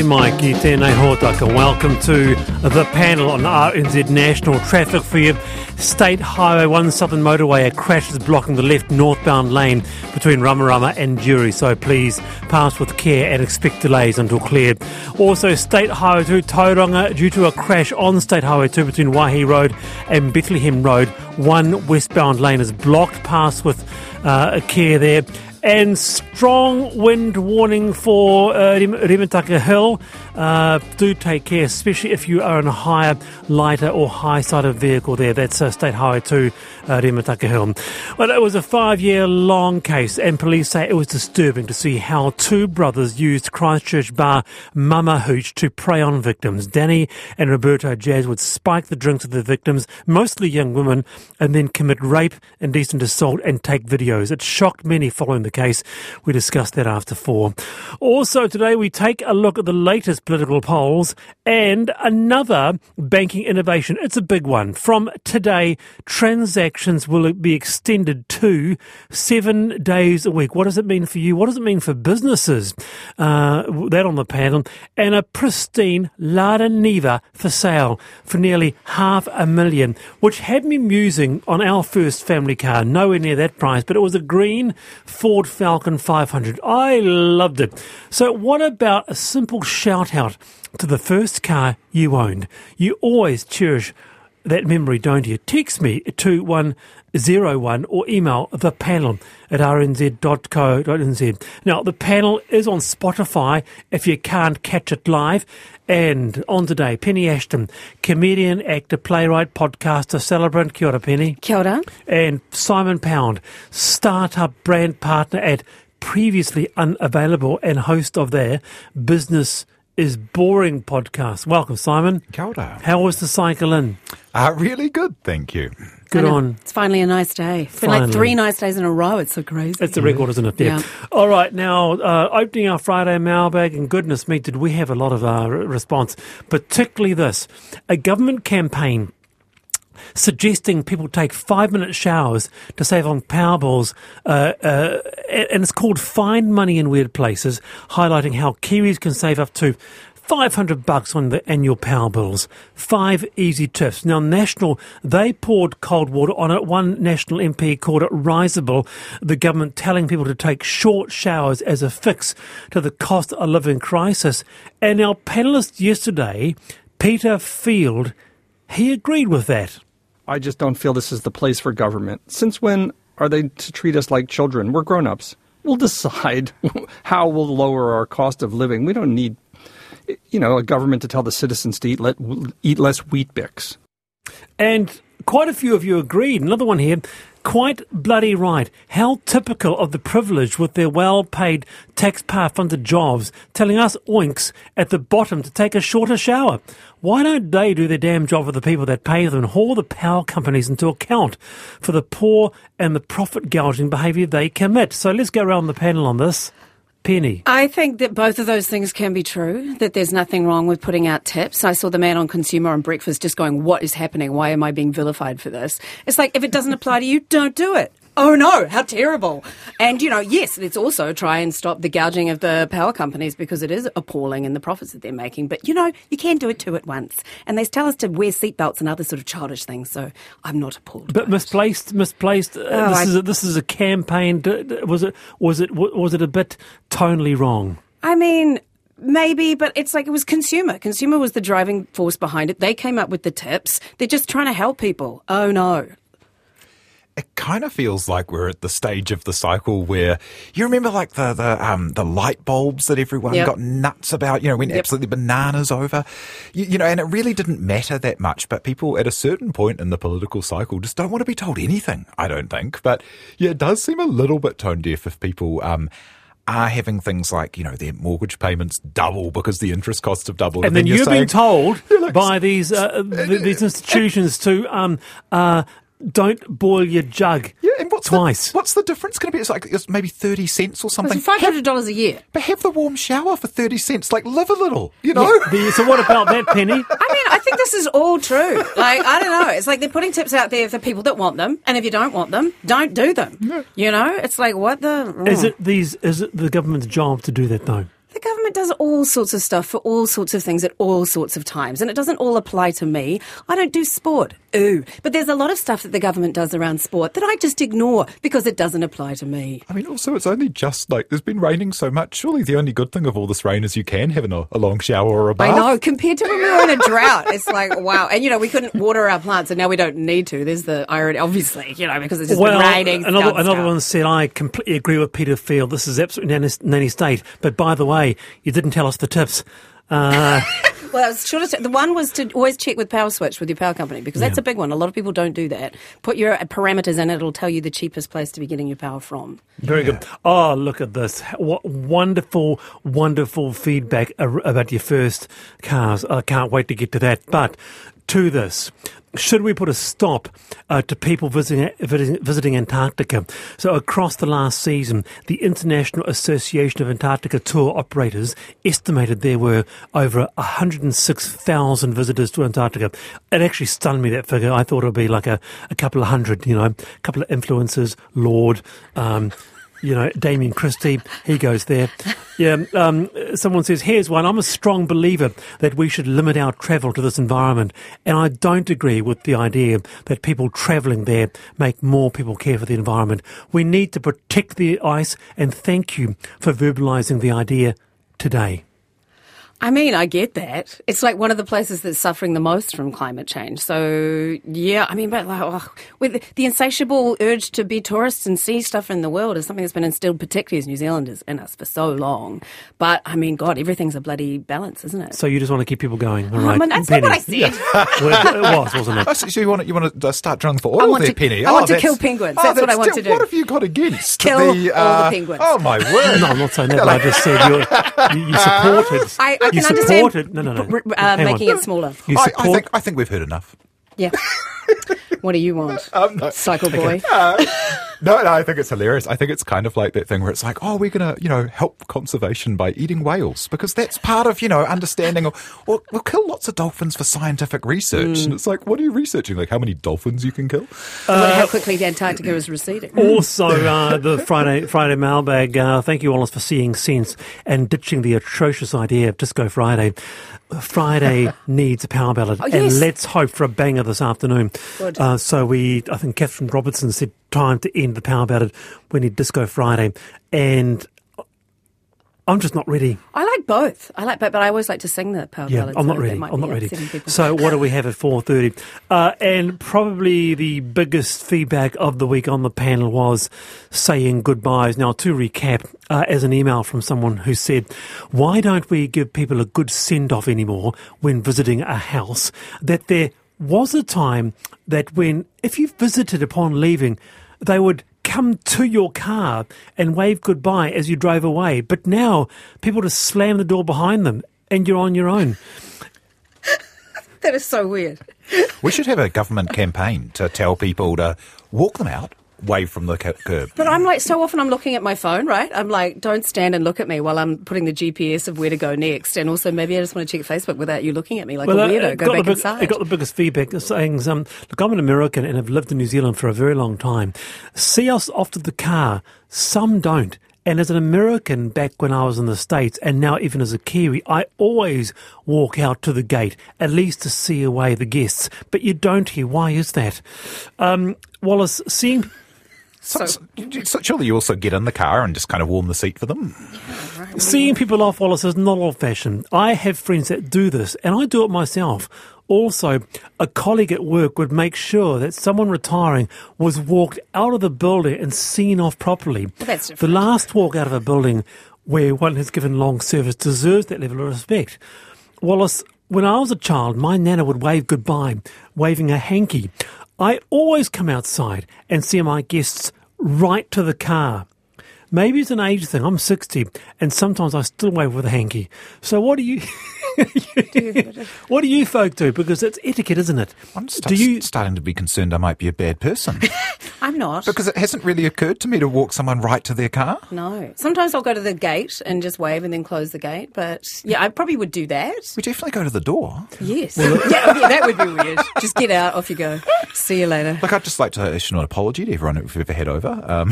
Mai ki tēnei hōtaka. Welcome to the panel on RNZ National Traffic for you. State Highway 1 Southern Motorway, a crash is blocking the left northbound lane between Ramarama and Drury, so please pass with care and expect delays until cleared. Also, State Highway 2 Tauranga, due to a crash on State Highway 2 between Waihi Road and Bethlehem Road, one westbound lane is blocked. Pass with uh, care there and strong wind warning for uh, Hill. Uh, do take care, especially if you are in a higher, lighter, or high sided vehicle there. That's uh, State Highway 2, uh, Rimutaka Hill. Well, it was a five year long case, and police say it was disturbing to see how two brothers used Christchurch bar Mama Hooch to prey on victims. Danny and Roberto Jaz would spike the drinks of the victims, mostly young women, and then commit rape, indecent assault, and take videos. It shocked many following the case. We discussed that after four. Also, today we take a look at the latest political polls and another banking innovation. It's a big one. From today, transactions will be extended to seven days a week. What does it mean for you? What does it mean for businesses? Uh, that on the panel. And a pristine Lada Niva for sale for nearly half a million, which had me musing on our first family car. Nowhere near that price, but it was a green Ford Falcon 500. I loved it. So, what about a simple shout out to the first car you owned? You always cherish that memory, don't you? Text me to 101 or email the panel at rnz.co.nz. Now, the panel is on Spotify if you can't catch it live. And on today, Penny Ashton, comedian, actor, playwright, podcaster, celebrant. Kia ora, Penny. Kia ora. And Simon Pound, startup brand partner at previously unavailable and host of their Business is Boring podcast. Welcome, Simon. Kia ora. How was the cycle in? Uh, really good, thank you. Good on. It's finally a nice day. It's been Finally. like three nice days in a row. It's so crazy. It's a record, isn't it? Yeah. Yeah. All right. Now, uh, opening our Friday mailbag, and goodness me, did we have a lot of uh, re- response, particularly this. A government campaign suggesting people take five minute showers to save on power bills, uh, uh, and it's called Find Money in Weird Places, highlighting how Kiwis can save up to 500 bucks on the annual power bills. Five easy tips. Now, National, they poured cold water on it. One National MP called it risible. The government telling people to take short showers as a fix to the cost of living crisis. And our panellist yesterday, Peter Field, he agreed with that. I just don't feel this is the place for government. Since when are they to treat us like children? We're grown ups. We'll decide how we'll lower our cost of living. We don't need, you know, a government to tell the citizens to eat, let, eat less Weet-Bix. And quite a few of you agreed. Another one here. Quite bloody right. How typical of the privileged with their well paid taxpayer funded jobs telling us oinks at the bottom to take a shorter shower. Why don't they do their damn job for the people that pay them and haul the power companies into account for the poor and the profit gouging behaviour they commit? So let's go around the panel on this. Penny. I think that both of those things can be true, that there's nothing wrong with putting out tips. I saw the man on Consumer on Breakfast just going, What is happening? Why am I being vilified for this? It's like, if it doesn't apply to you, don't do it. Oh no, how terrible. And, you know, yes, let's also try and stop the gouging of the power companies because it is appalling in the profits that they're making. But, you know, you can do it two at once. And they tell us to wear seatbelts and other sort of childish things, so I'm not appalled. But by it. misplaced, misplaced. Uh, Oh, this I- is a, this is a campaign. Was it was it was it a bit tonally wrong? I mean, maybe, but it's like it was consumer. Consumer was the driving force behind it. They came up with the tips. They're just trying to help people. Oh no. It kind of feels like we're at the stage of the cycle where you remember like the the um, the light bulbs that everyone Yep. got nuts about, you know, went Yep. absolutely bananas over. You, you know, and it really didn't matter that much, but people at a certain point in the political cycle just don't want to be told anything, I don't think. But yeah, it does seem a little bit tone deaf if people um are having things like, you know, their mortgage payments double because the interest costs have doubled. And then you're you've been saying- told You're like, by these uh, th- these institutions to um uh don't boil your jug Yeah, and what's twice. The, what's the difference going to be? It's like it's maybe thirty cents or something. It's five hundred dollars a year. But have the warm shower for 30 cents. Like, live a little, you know? The- so what about that, Penny? I mean, I think this is all true. Like, I don't know. It's like they're putting tips out there for people that want them, and if you don't want them, don't do them. You know, it's like what the Is it these? Is it the government's job to do that though? The government does all sorts of stuff for all sorts of things at all sorts of times, and it doesn't all apply to me. I don't do sport. Ooh. But there's a lot of stuff that the government does around sport that I just ignore because it doesn't apply to me. I mean, also, it's only just like there's been raining so much. Surely the only good thing of all this rain is you can have a, a long shower or a bath. I know, compared to when we were in a drought, it's like, wow. And, you know, we couldn't water our plants, and now we don't need to. There's the irony, obviously, you know, because it's just well, been raining. another, another one said, I completely agree with Peter Field. This is absolutely nanny, nanny state. But by the way, you didn't tell us the tips. Uh, Well, I was sure to the one was to always check with Powerswitch with your power company because that's a big one. A lot of people don't do that. Put your parameters in, it'll tell you the cheapest place to be getting your power from. Very good. Oh, look at this. What wonderful, wonderful feedback about your first cars. I can't wait to get to that. But to this, should we put a stop uh, to people visiting, visiting Antarctica? So, across the last season, the International Association of Antarctica Tour Operators estimated there were over 106,000 visitors to Antarctica. It actually stunned me that figure. I thought it would be like a, a couple of hundred, you know, a couple of influencers, Lord. Um, you know, Damian Christie, he goes there. Yeah, um, someone says, here's one. I'm a strong believer that we should limit our travel to this environment. And I don't agree with the idea that people travelling there make more people care for the environment. We need to protect the ice and thank you for verbalising the idea today. I mean, I get that. It's like one of the places that's suffering the most from climate change. So, yeah, I mean, but like, oh, with the insatiable urge to be tourists and see stuff in the world is something that's been instilled, particularly as New Zealanders, in us for so long. But I mean, God, everything's a bloody balance, isn't it? So you just want to keep people going. All right. I mean, that's not what I Penny. said. Well, it was, wasn't it? Oh, so you want to, you want to uh, start drilling for I oil want there, to- Penny? I Oh, want to kill penguins. oh, That's what I want to do. What have you got against Kill the, all the uh, penguins. Oh my word! No, I'm not saying that, but I just said you're, you, you supported. I, I you can understand supported. No, no, no. r- uh, Hang on. making it smaller. I. I think I think we've heard enough. Yeah. what do you want, Um, cycle boy? No, no, I think it's hilarious. I think it's kind of like that thing where it's like, oh, we're going to, you know, help conservation by eating whales because that's part of, you know, understanding. Or, or we'll kill lots of dolphins for scientific research. Mm. And it's like, what are you researching? Like how many dolphins you can kill? how quickly the Antarctica is receding. Also, uh, the Friday Friday mailbag. Uh, thank you, Wallace, for seeing sense and ditching the atrocious idea of Disco Friday. Friday needs a power ballad, Oh, yes. and let's hope for a banger this afternoon. Uh, so we, I think Catherine Robertson said, time to end the power ballad. We need Disco Friday, and I'm just not ready. I like both. I like both, but I always like to sing the power Yeah, ballads. I'm not so ready. I'm not ready. So, what do we have at four thirty? Uh, and probably the biggest feedback of the week on the panel was saying goodbyes. Now, to recap, uh, as an email from someone who said, "Why don't we give people a good send off anymore when visiting a house?" That there was a time that when, if you visited upon leaving, they would come to your car and wave goodbye as you drove away. But now people just slam the door behind them and you're on your own. that is so weird. We should have a government campaign to tell people to walk them out, wave from the cu- curb. But I'm like, so often I'm looking at my phone, right? I'm like, don't stand and look at me while I'm putting the GPS of where to go next. And also, maybe I just want to check Facebook without you looking at me like a uh, weirdo. Go back big- inside. I got the biggest feedback saying, um, look, I'm an American and have lived in New Zealand for a very long time. See us off to the car. Some don't. And as an American back when I was in the States and now even as a Kiwi, I always walk out to the gate, at least to see away the guests. But you don't here. Why is that? Um, Wallace, seeing So, So- so surely you also get in the car and just kind of warm the seat for them. Seeing people off Wallace is not old fashioned. I have friends that do this, and I do it myself. Also, a colleague at work would make sure that someone retiring was walked out of the building and seen off properly. that's the last walk out of a building where one has given long service deserves that level of respect. Wallace, when I was a child, my nana would wave goodbye, waving a hanky. I always come outside and see my guests right to the car. Maybe it's an age thing. I'm 60, and sometimes I still wave with a hanky. So what do you, what do you folk do? Because it's etiquette, isn't it? I'm st- do you? starting to be concerned I might be a bad person I'm not. because it hasn't really occurred to me to walk someone right to their car. no. Sometimes I'll go to the gate and just wave and then close the gate. But yeah, I probably would do that. We definitely go to the door. Yes. yeah, yeah, that would be weird. Just get out, off you go. See you later. Look, I'd just like to issue an apology to everyone who've ever had over. Um,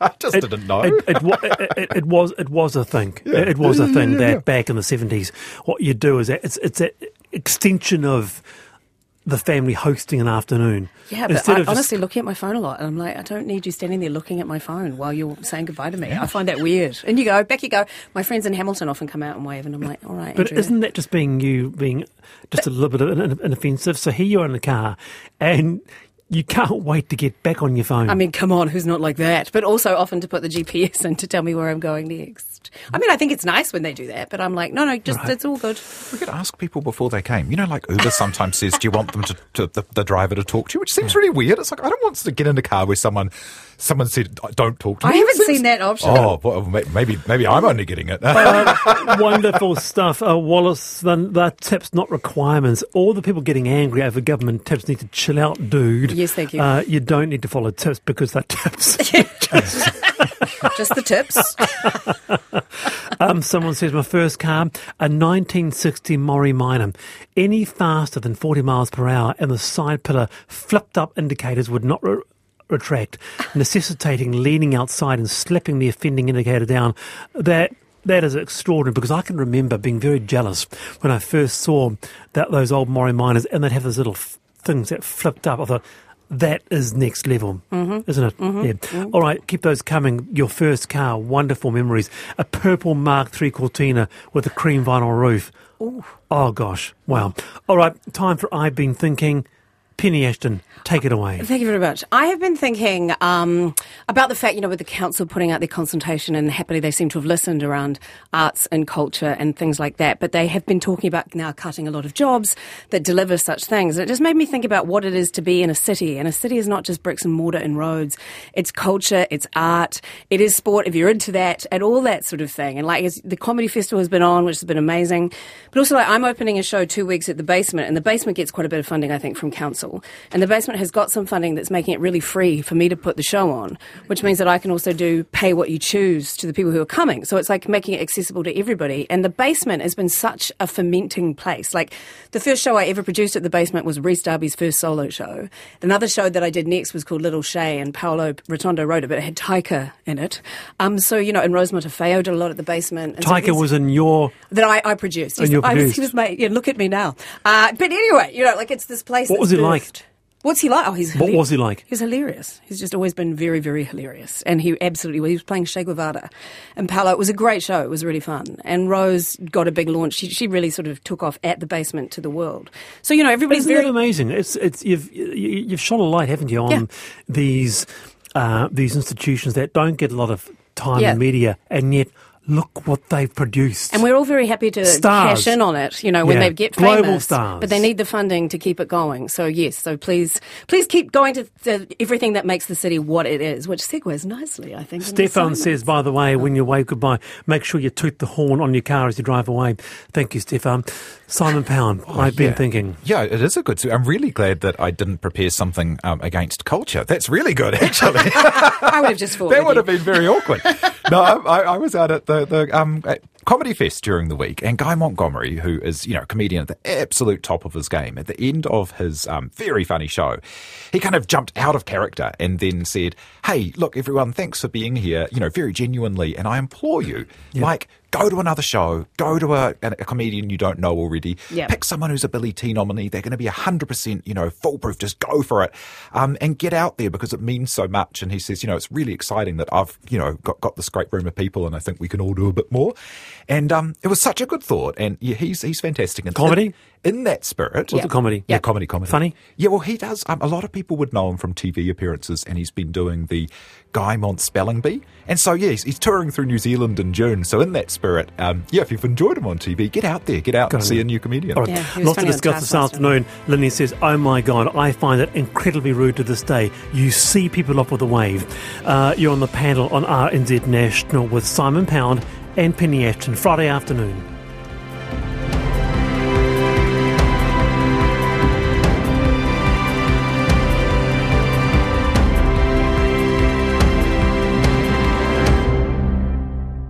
I just didn't know. It, it, it, it, it was it was a thing. It was a Yeah, thing yeah, that back in the seventies, what you do is that it's it's an extension of the family hosting an afternoon. Yeah, but Instead I of just- honestly looking at my phone a lot, and I'm like, I don't need you standing there looking at my phone while you're saying goodbye to me. I find that weird. And you go, back you go. My friends in Hamilton often come out and wave, and I'm like, all right, But Andrea. isn't that just being you being just a little bit of an, an offensive? So here you are in the car, and you can't wait to get back on your phone. I mean, come on, who's not like that? But also often to put the GPS in to tell me where I'm going next. I mean, I think it's nice when they do that, but I'm like, no, no, just it's all good. We could ask people before they came. You know, like Uber sometimes says, "Do you want them to, to the, the driver to talk to you?" Which seems really weird. It's like I don't want to get in a car where someone someone said, "Don't talk to me." I haven't seems- seen that option. Oh, well, maybe maybe I'm only getting it. Uh, wonderful stuff. Uh, Wallace, the, the tips, not requirements. All the people getting angry over government tips need to chill out, dude. Yes, thank you. Uh, you don't need to follow tips because they're tips. Just the tips. um, someone says, my first car, a 1960 Morris Minor. Any faster than 40 miles per hour and the side pillar flipped up indicators would not re- retract, necessitating leaning outside and slapping the offending indicator down. That that is extraordinary because I can remember being very jealous when I first saw that those old Morris Minors and they'd have those little f- things that flipped up. I thought that is next level, mm-hmm. isn't it? Mm-hmm. Yeah. Mm-hmm. All right, keep those coming. Your first car, wonderful memories. A purple Mark III Cortina with a cream vinyl roof. Oh gosh, wow. All right, time for I've been thinking. Penny Ashton, take it away. Thank you very much. I have been thinking um, about the fact, you know, with the council putting out their consultation, and happily they seem to have listened around arts and culture and things like that. But they have been talking about now cutting a lot of jobs that deliver such things. And it just made me think about what it is to be in a city. And a city is not just bricks and mortar and roads. It's culture, it's art, it is sport if you're into that, and all that sort of thing. And like the comedy festival has been on, which has been amazing. But also, like I'm opening a show two weeks at the basement, and the basement gets quite a bit of funding, I think, from council. And the basement has got some funding that's making it really free for me to put the show on, which means that I can also do pay what you choose to the people who are coming. So it's like making it accessible to everybody. And the basement has been such a fermenting place. Like the first show I ever produced at the basement was Rhys Darby's first solo show. Another show that I did next was called Little Che, and Paolo Rotondo wrote it, but it had Taika in it. Um, so, you know, and Rose Matafeo did a lot at the basement. And Taika there's- was in your. that I, I produced. You I was, he was my, yeah, look at me now. Uh, but anyway, you know, like it's this place. What was he like? Birthed. What's he like? Oh, he's What was he like? He's hilarious. He's just always been very, very hilarious. And he absolutely, he was playing Che Guevara. And Paolo, it was a great show. It was really fun. And Rose got a big launch. She, she really sort of took off at the basement to the world. So, you know, everybody's Isn't very. amazing? It's it's you've you- you've shone a light, haven't you, on Yeah. these uh, these institutions that don't get a lot of time Yeah. in media, and yet look what they've produced. And we're all very happy to Stars. cash in on it, you know, when Yeah. they get Global famous. stars. But they need the funding to keep it going. So yes, so please, please keep going to, to everything that makes the city what it is, which segues nicely, I think. into Stefan says, by the way, when you wave goodbye, make sure you toot the horn on your car as you drive away. Thank you, Stefan. Simon Pound, I've been Oh, thinking. Yeah, it is a good. I'm really glad that I didn't prepare something um, against culture. That's really good, actually. I would have just thought that would you. have been very awkward. no, I, I was out at the, the um, at Comedy Fest during the week, and Guy Montgomery, who is you know a comedian at the absolute top of his game, at the end of his um, very funny show, he kind of jumped out of character and then said, "Hey, look, everyone, thanks for being here. You know, very genuinely, and I implore you, like." Go to another show. Go to a, a comedian you don't know already. Yeah. Pick someone who's a Billy T nominee. They're going to be 100%, you know, foolproof. Just go for it. Um, and get out there because it means so much. And he says, you know, it's really exciting that I've, you know, got, got this great room of people and I think we can all do a bit more. And um, it was such a good thought. And yeah, he's, he's fantastic. And Comedy? In, in that spirit. What's a comedy? Yeah, comedy, comedy. Funny? Yeah, well, he does. Um, a lot of people would know him from TV appearances, and he's been doing the Guy Mont Spelling Bee. And so, yeah, he's, he's touring through New Zealand in June. So, in that spirit, um, yeah, if you've enjoyed him on TV, get out there, get out Good and on see you. a new comedian. All right, Yeah, lots to funny discuss this afternoon. Lindy says, "Oh my God, I find it incredibly rude to this day. You see people off with a wave. Uh, you're on the panel on RNZ National with Simon Pound and Penny Ashton Friday afternoon."